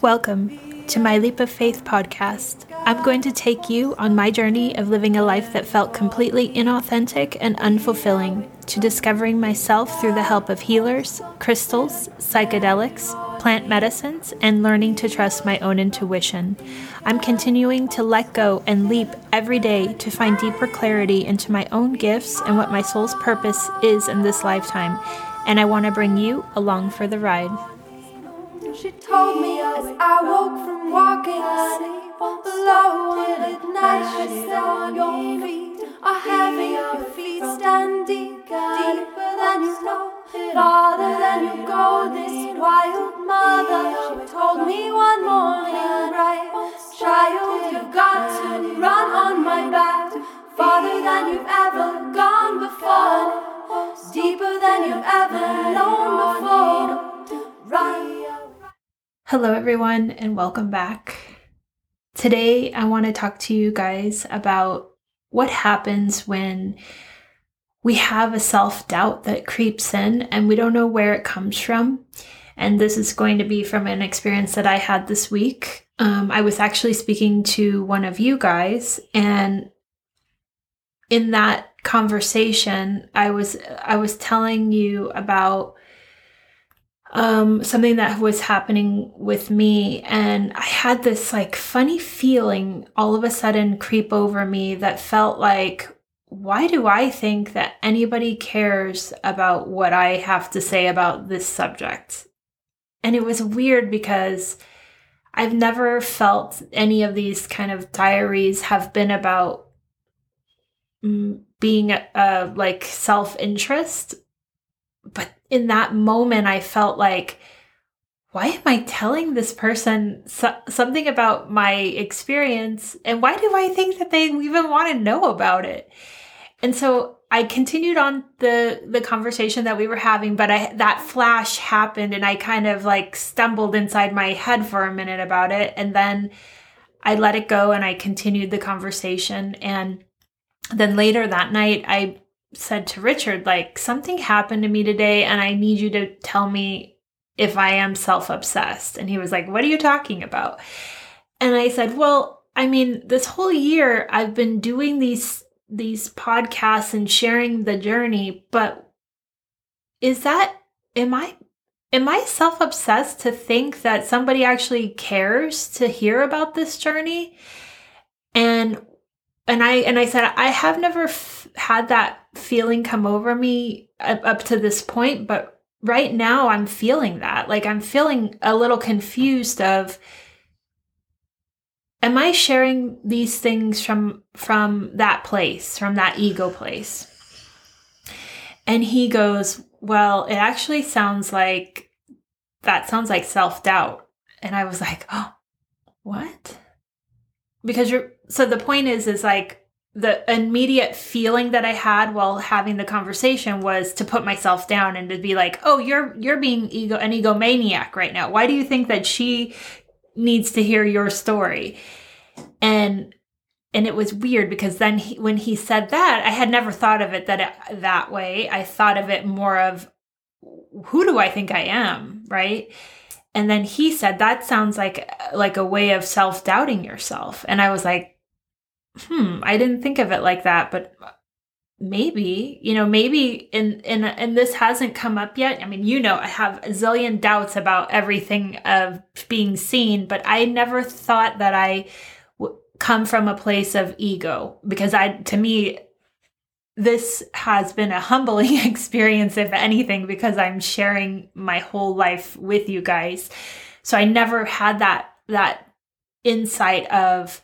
Welcome to my Leap of Faith podcast. I'm going to take you on my journey of living a life that felt completely inauthentic and unfulfilling, to discovering myself through the help of healers, crystals, psychedelics, plant medicines, and learning to trust my own intuition. I'm continuing to let go and leap every day to find deeper clarity into my own gifts and what my soul's purpose is in this lifetime, and I want to bring you along for the ride. She told me as I woke from walking asleep alone at night. She said, Your feet are heavy, your feet stand deep, deeper than you know, farther than you go. This wild mother, she told me one morning, right, child, you've got to run on my back, farther than you've ever gone before, deeper than you've ever known before. Hello, everyone, and welcome back. Today, I want to talk to you guys about what happens when we have a self doubt that creeps in and we don't know where it comes from. And this is going to be from an experience that I had this week. Um, I was actually speaking to one of you guys, and in that conversation, I was I was telling you about um, something that was happening with me. And I had this like funny feeling all of a sudden creep over me that felt like, why do I think that anybody cares about what I have to say about this subject? And it was weird because I've never felt any of these kind of diaries have been about mm, being a, a like self interest. But in that moment, I felt like, why am I telling this person so- something about my experience? And why do I think that they even want to know about it? And so I continued on the the conversation that we were having, but I that flash happened and I kind of like stumbled inside my head for a minute about it and then I let it go and I continued the conversation and then later that night I said to Richard, like, something happened to me today, and I need you to tell me if I am self obsessed. And he was like, What are you talking about? And I said, Well, I mean, this whole year I've been doing these these podcasts and sharing the journey, but is that am I am I self obsessed to think that somebody actually cares to hear about this journey? And and I and I said I have never f- had that feeling come over me up, to this point, but right now I'm feeling that. Like I'm feeling a little confused of am I sharing these things from from that place, from that ego place? And he goes, "Well, it actually sounds like that sounds like self-doubt." And I was like, "Oh, what?" Because you're so the point is is like the immediate feeling that I had while having the conversation was to put myself down and to be like, "Oh, you're you're being ego an egomaniac right now. Why do you think that she needs to hear your story?" And and it was weird because then he, when he said that, I had never thought of it that it, that way. I thought of it more of who do I think I am, right? And then he said that sounds like like a way of self-doubting yourself. And I was like, hmm, I didn't think of it like that, but maybe, you know, maybe in in and this hasn't come up yet. I mean, you know, I have a zillion doubts about everything of being seen, but I never thought that I w- come from a place of ego because I to me this has been a humbling experience if anything because I'm sharing my whole life with you guys. So I never had that that insight of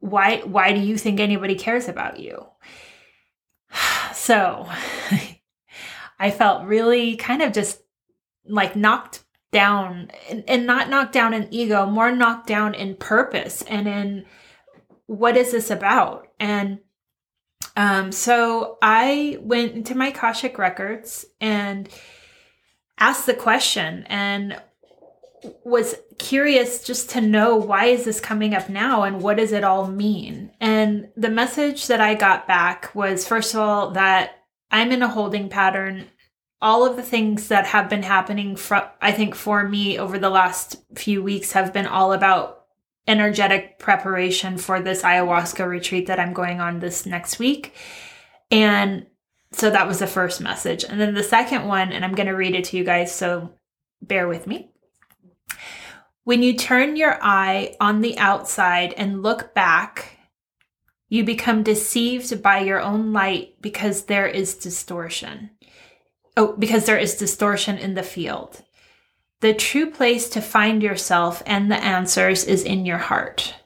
why why do you think anybody cares about you? So i felt really kind of just like knocked down and, and not knocked down in ego more knocked down in purpose and in what is this about? And um so i went into my Akashic records and asked the question and was curious just to know why is this coming up now and what does it all mean and the message that i got back was first of all that i'm in a holding pattern all of the things that have been happening I think for me over the last few weeks have been all about energetic preparation for this ayahuasca retreat that I'm going on this next week. And so that was the first message. And then the second one, and I'm going to read it to you guys, so bear with me. When you turn your eye on the outside and look back, you become deceived by your own light because there is distortion. Oh, because there is distortion in the field. The true place to find yourself and the answers is in your heart.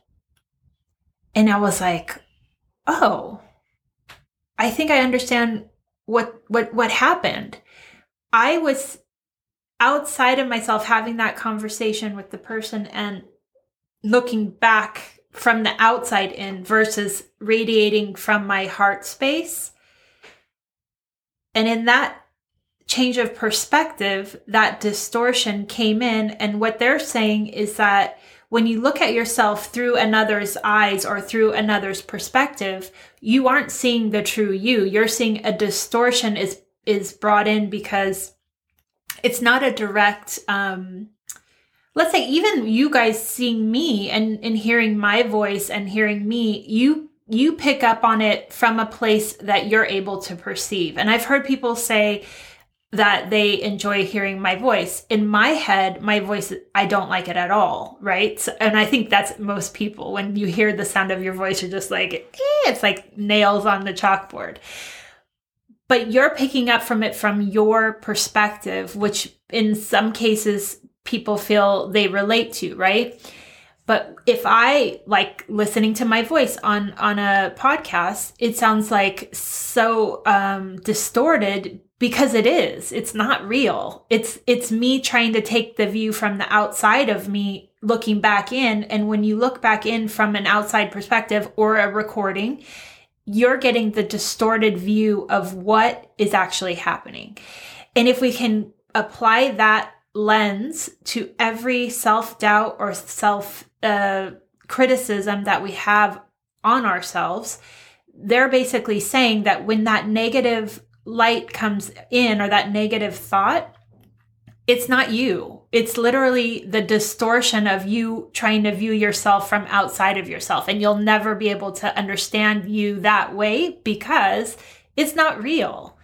And I was like, oh, I think I understand what what what happened. I was outside of myself having that conversation with the person and looking back from the outside in versus radiating from my heart space. And in that change of perspective, that distortion came in. And what they're saying is that when you look at yourself through another's eyes or through another's perspective, you aren't seeing the true you. You're seeing a distortion is is brought in because it's not a direct um let's say even you guys seeing me and and hearing my voice and hearing me, you you pick up on it from a place that you're able to perceive. And I've heard people say that they enjoy hearing my voice. In my head, my voice, I don't like it at all, right? So, and I think that's most people. When you hear the sound of your voice, you're just like, eh, it's like nails on the chalkboard. But you're picking up from it from your perspective, which in some cases people feel they relate to, right? But if I like listening to my voice on on a podcast, it sounds like so um distorted because it is. It's not real. It's it's me trying to take the view from the outside of me looking back in. And when you look back in from an outside perspective or a recording you're getting the distorted view of what is actually happening and if we can apply that lens to every self-doubt or self uh, criticism that we have on ourselves they're basically saying that when that negative light comes in or that negative thought, it's not you. It's literally the distortion of you trying to view yourself from outside of yourself. And you'll never be able to understand you that way because it's not real.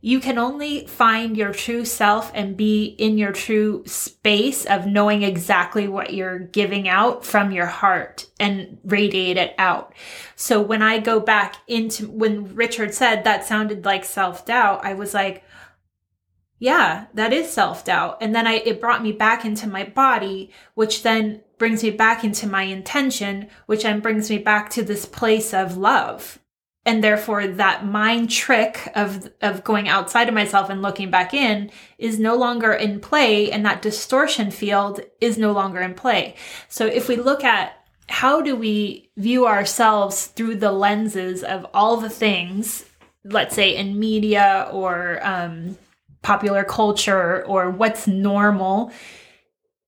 You can only find your true self and be in your true space of knowing exactly what you're giving out from your heart and radiate it out. So when I go back into when Richard said that sounded like self doubt, I was like, yeah, that is self doubt. And then I, it brought me back into my body, which then brings me back into my intention, which then brings me back to this place of love and therefore that mind trick of of going outside of myself and looking back in is no longer in play and that distortion field is no longer in play so if we look at how do we view ourselves through the lenses of all the things let's say in media or um, popular culture or what's normal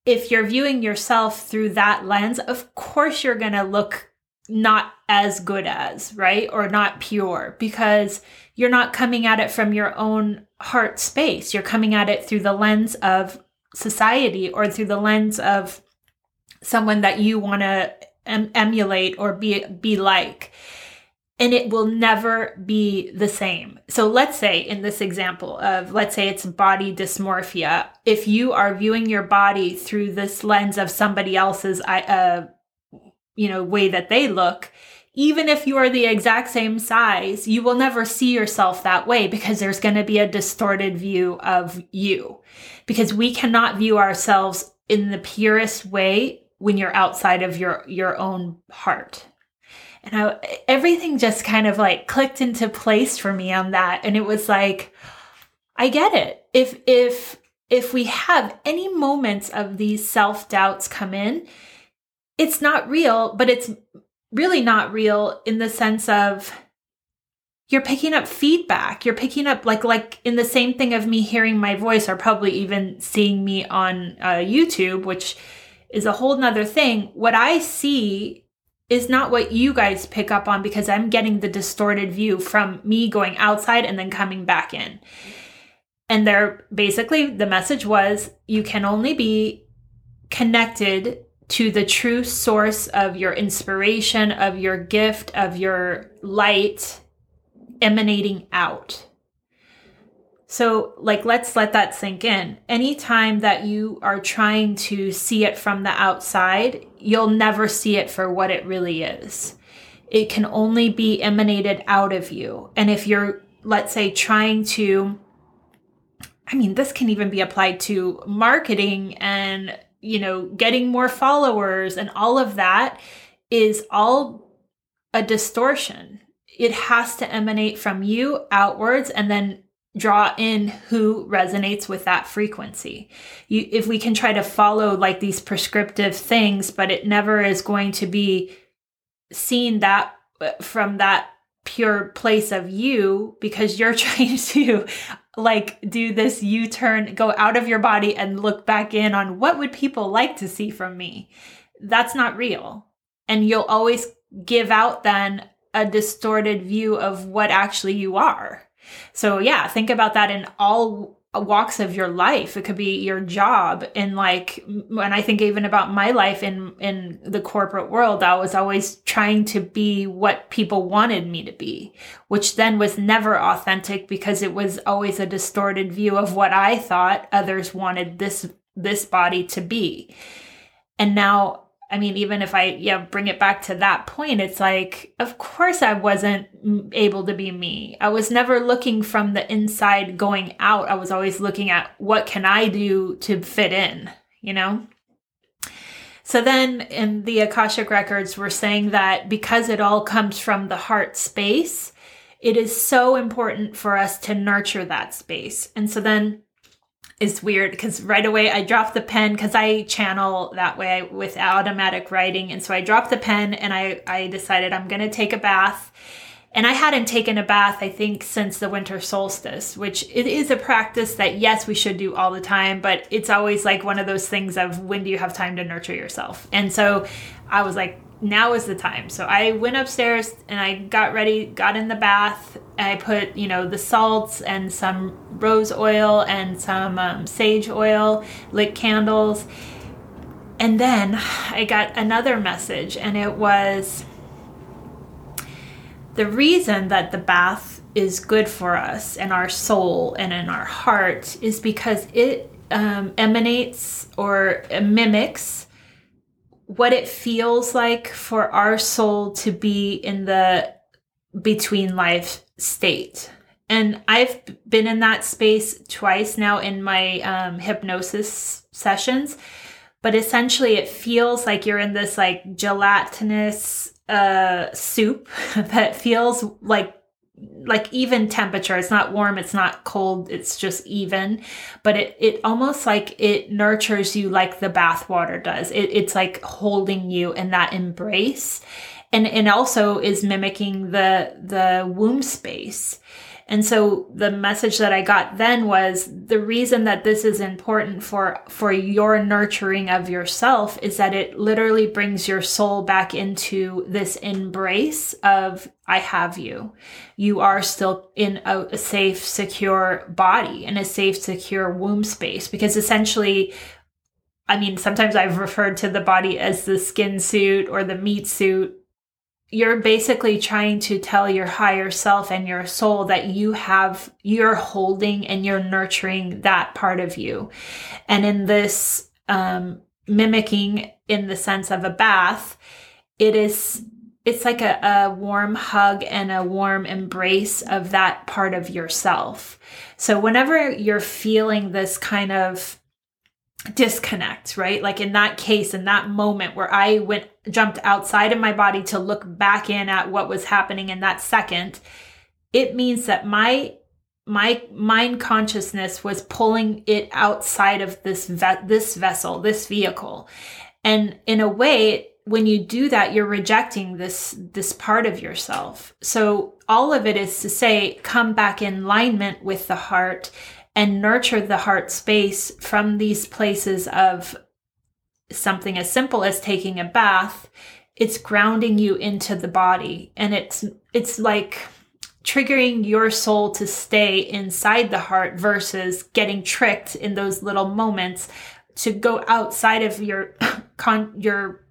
if you're viewing yourself through that lens of course you're going to look not as good as, right? Or not pure because you're not coming at it from your own heart space. You're coming at it through the lens of society or through the lens of someone that you want to em- emulate or be be like. And it will never be the same. So let's say in this example of let's say it's body dysmorphia, if you are viewing your body through this lens of somebody else's uh, you know, way that they look, even if you are the exact same size, you will never see yourself that way because there's going to be a distorted view of you. Because we cannot view ourselves in the purest way when you're outside of your your own heart. And I, everything just kind of like clicked into place for me on that and it was like I get it. If if if we have any moments of these self-doubts come in, it's not real, but it's really not real in the sense of you're picking up feedback. You're picking up like like in the same thing of me hearing my voice or probably even seeing me on uh, YouTube, which is a whole nother thing. What I see is not what you guys pick up on because I'm getting the distorted view from me going outside and then coming back in. And they're basically the message was you can only be connected to the true source of your inspiration, of your gift, of your light emanating out. So, like, let's let that sink in. Anytime that you are trying to see it from the outside, you'll never see it for what it really is. It can only be emanated out of you. And if you're, let's say, trying to, I mean, this can even be applied to marketing and, you know, getting more followers and all of that is all a distortion. It has to emanate from you outwards and then draw in who resonates with that frequency. You, if we can try to follow like these prescriptive things, but it never is going to be seen that from that pure place of you because you're trying to like do this u-turn go out of your body and look back in on what would people like to see from me. That's not real. And you'll always give out then a distorted view of what actually you are so yeah, think about that in all walks of your life. It could be your job and like when I think even about my life in in the corporate world, I was always trying to be what people wanted me to be, which then was never authentic because it was always a distorted view of what I thought others wanted this this body to be. And now I mean, even if I yeah bring it back to that point, it's like, of course I wasn't able to be me. I was never looking from the inside going out. I was always looking at what can I do to fit in, you know? So then in the Akashic records, we're saying that because it all comes from the heart space, it is so important for us to nurture that space. And so then is weird because right away I dropped the pen because I channel that way with automatic writing. And so I dropped the pen and I, I decided I'm going to take a bath. And I hadn't taken a bath, I think, since the winter solstice, which it is a practice that, yes, we should do all the time, but it's always like one of those things of when do you have time to nurture yourself? And so I was like, now is the time. So I went upstairs and I got ready, got in the bath. I put, you know, the salts and some rose oil and some um, sage oil, lit candles. And then I got another message, and it was the reason that the bath is good for us and our soul and in our heart is because it um, emanates or mimics what it feels like for our soul to be in the between life state. And I've been in that space twice now in my um, hypnosis sessions. But essentially, it feels like you're in this like gelatinous uh, soup that feels like like even temperature. It's not warm it's not cold it's just even. But it it almost like it nurtures you like the bath water does. It, it's like holding you in that embrace. And and also is mimicking the the womb space and so the message that I got then was the reason that this is important for, for your nurturing of yourself is that it literally brings your soul back into this embrace of, I have you. You are still in a, a safe, secure body, in a safe, secure womb space, because essentially I mean, sometimes I've referred to the body as the skin suit or the meat suit you're basically trying to tell your higher self and your soul that you have, you're holding and you're nurturing that part of you. And in this, um, mimicking in the sense of a bath, it is, it's like a, a warm hug and a warm embrace of that part of yourself. So whenever you're feeling this kind of disconnect, right? Like in that case, in that moment where I went, jumped outside of my body to look back in at what was happening in that second, it means that my my mind consciousness was pulling it outside of this ve- this vessel, this vehicle. And in a way, when you do that, you're rejecting this this part of yourself. So all of it is to say, come back in alignment with the heart and nurture the heart space from these places of something as simple as taking a bath it's grounding you into the body and it's it's like triggering your soul to stay inside the heart versus getting tricked in those little moments to go outside of your con- your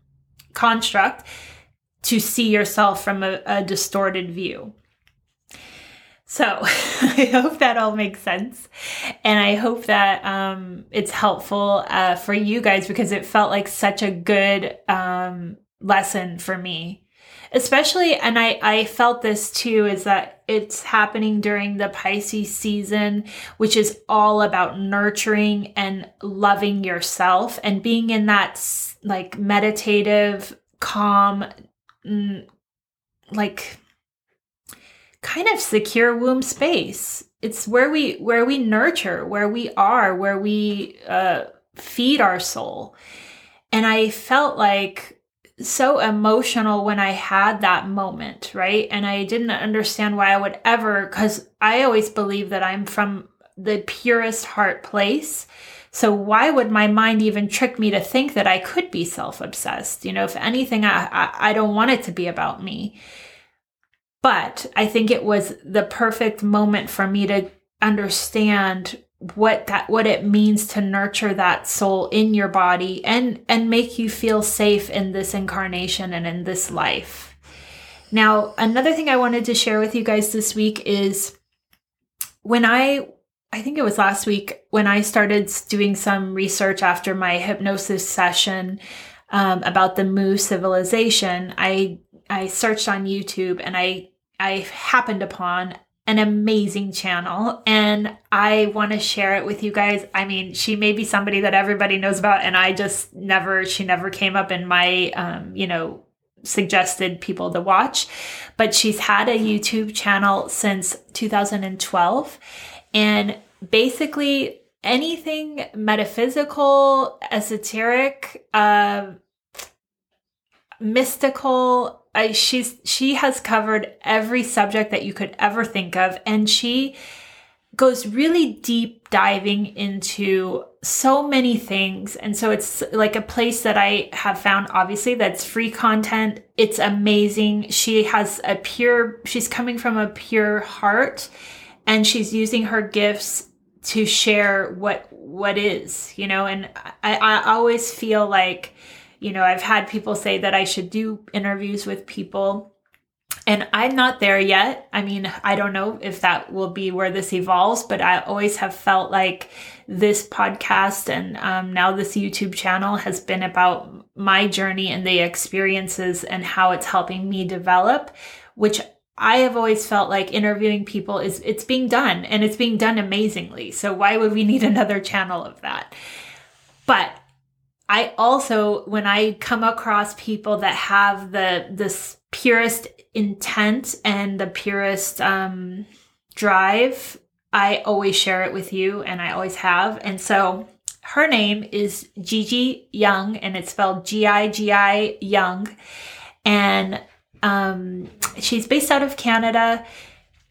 construct to see yourself from a, a distorted view. So I hope that all makes sense. And I hope that um, it's helpful uh, for you guys because it felt like such a good um, lesson for me. Especially, and I, I felt this too, is that it's happening during the Pisces season, which is all about nurturing and loving yourself and being in that like meditative, calm, like kind of secure womb space. It's where we where we nurture, where we are, where we uh, feed our soul. And I felt like so emotional when I had that moment, right? And I didn't understand why I would ever, because I always believe that I'm from the purest heart place. So why would my mind even trick me to think that I could be self-obsessed? You know, if anything, I, I, I don't want it to be about me. But I think it was the perfect moment for me to understand what that what it means to nurture that soul in your body and and make you feel safe in this incarnation and in this life. Now, another thing I wanted to share with you guys this week is when I I think it was last week when I started doing some research after my hypnosis session um, about the Mu civilization. I I searched on YouTube and I I happened upon an amazing channel and I want to share it with you guys. I mean, she may be somebody that everybody knows about and I just never she never came up in my um, you know, suggested people to watch, but she's had a YouTube channel since 2012 and basically anything metaphysical, esoteric, uh, mystical. I, she's she has covered every subject that you could ever think of, and she goes really deep diving into so many things. And so it's like a place that I have found, obviously, that's free content. It's amazing. She has a pure, she's coming from a pure heart and she's using her gifts to share what what is you know and I, I always feel like you know i've had people say that i should do interviews with people and i'm not there yet i mean i don't know if that will be where this evolves but i always have felt like this podcast and um, now this youtube channel has been about my journey and the experiences and how it's helping me develop which I have always felt like interviewing people is it's being done and it's being done amazingly. So why would we need another channel of that? But I also when I come across people that have the this purest intent and the purest um drive, I always share it with you and I always have. And so her name is Gigi Young and it's spelled G I G I Young. And um, she's based out of Canada.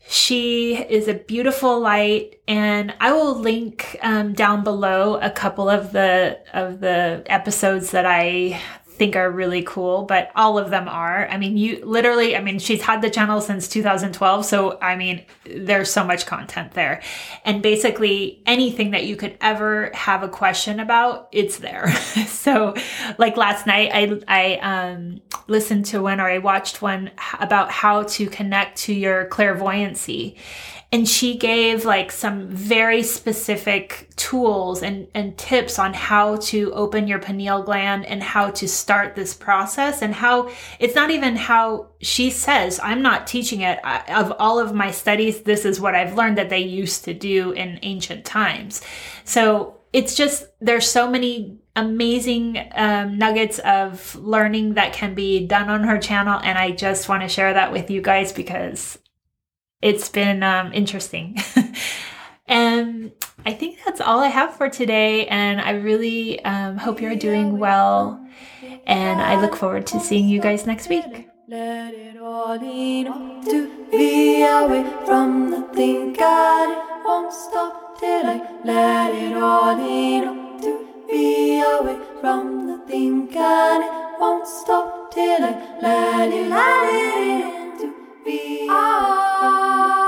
She is a beautiful light, and I will link um, down below a couple of the of the episodes that I think are really cool, but all of them are. I mean, you literally, I mean, she's had the channel since 2012. So, I mean, there's so much content there. And basically, anything that you could ever have a question about, it's there. so, like last night, I, I, um, listened to one or I watched one about how to connect to your clairvoyancy. And she gave like some very specific tools and, and tips on how to open your pineal gland and how to start this process and how it's not even how she says i'm not teaching it. I, of all of my studies this is what i've learned that they used to do in ancient times. So it's just there's so many amazing um, nuggets of learning that can be done on her channel and i just want to share that with you guys because it's been um, interesting. and I think that's all I have for today. And I really um, hope you're doing well. And I look forward to seeing you guys next week. Let it all in to be away from the thing God it won't stop till I let it all in to be away from the thing and it won't stop till I let you let it in to be away.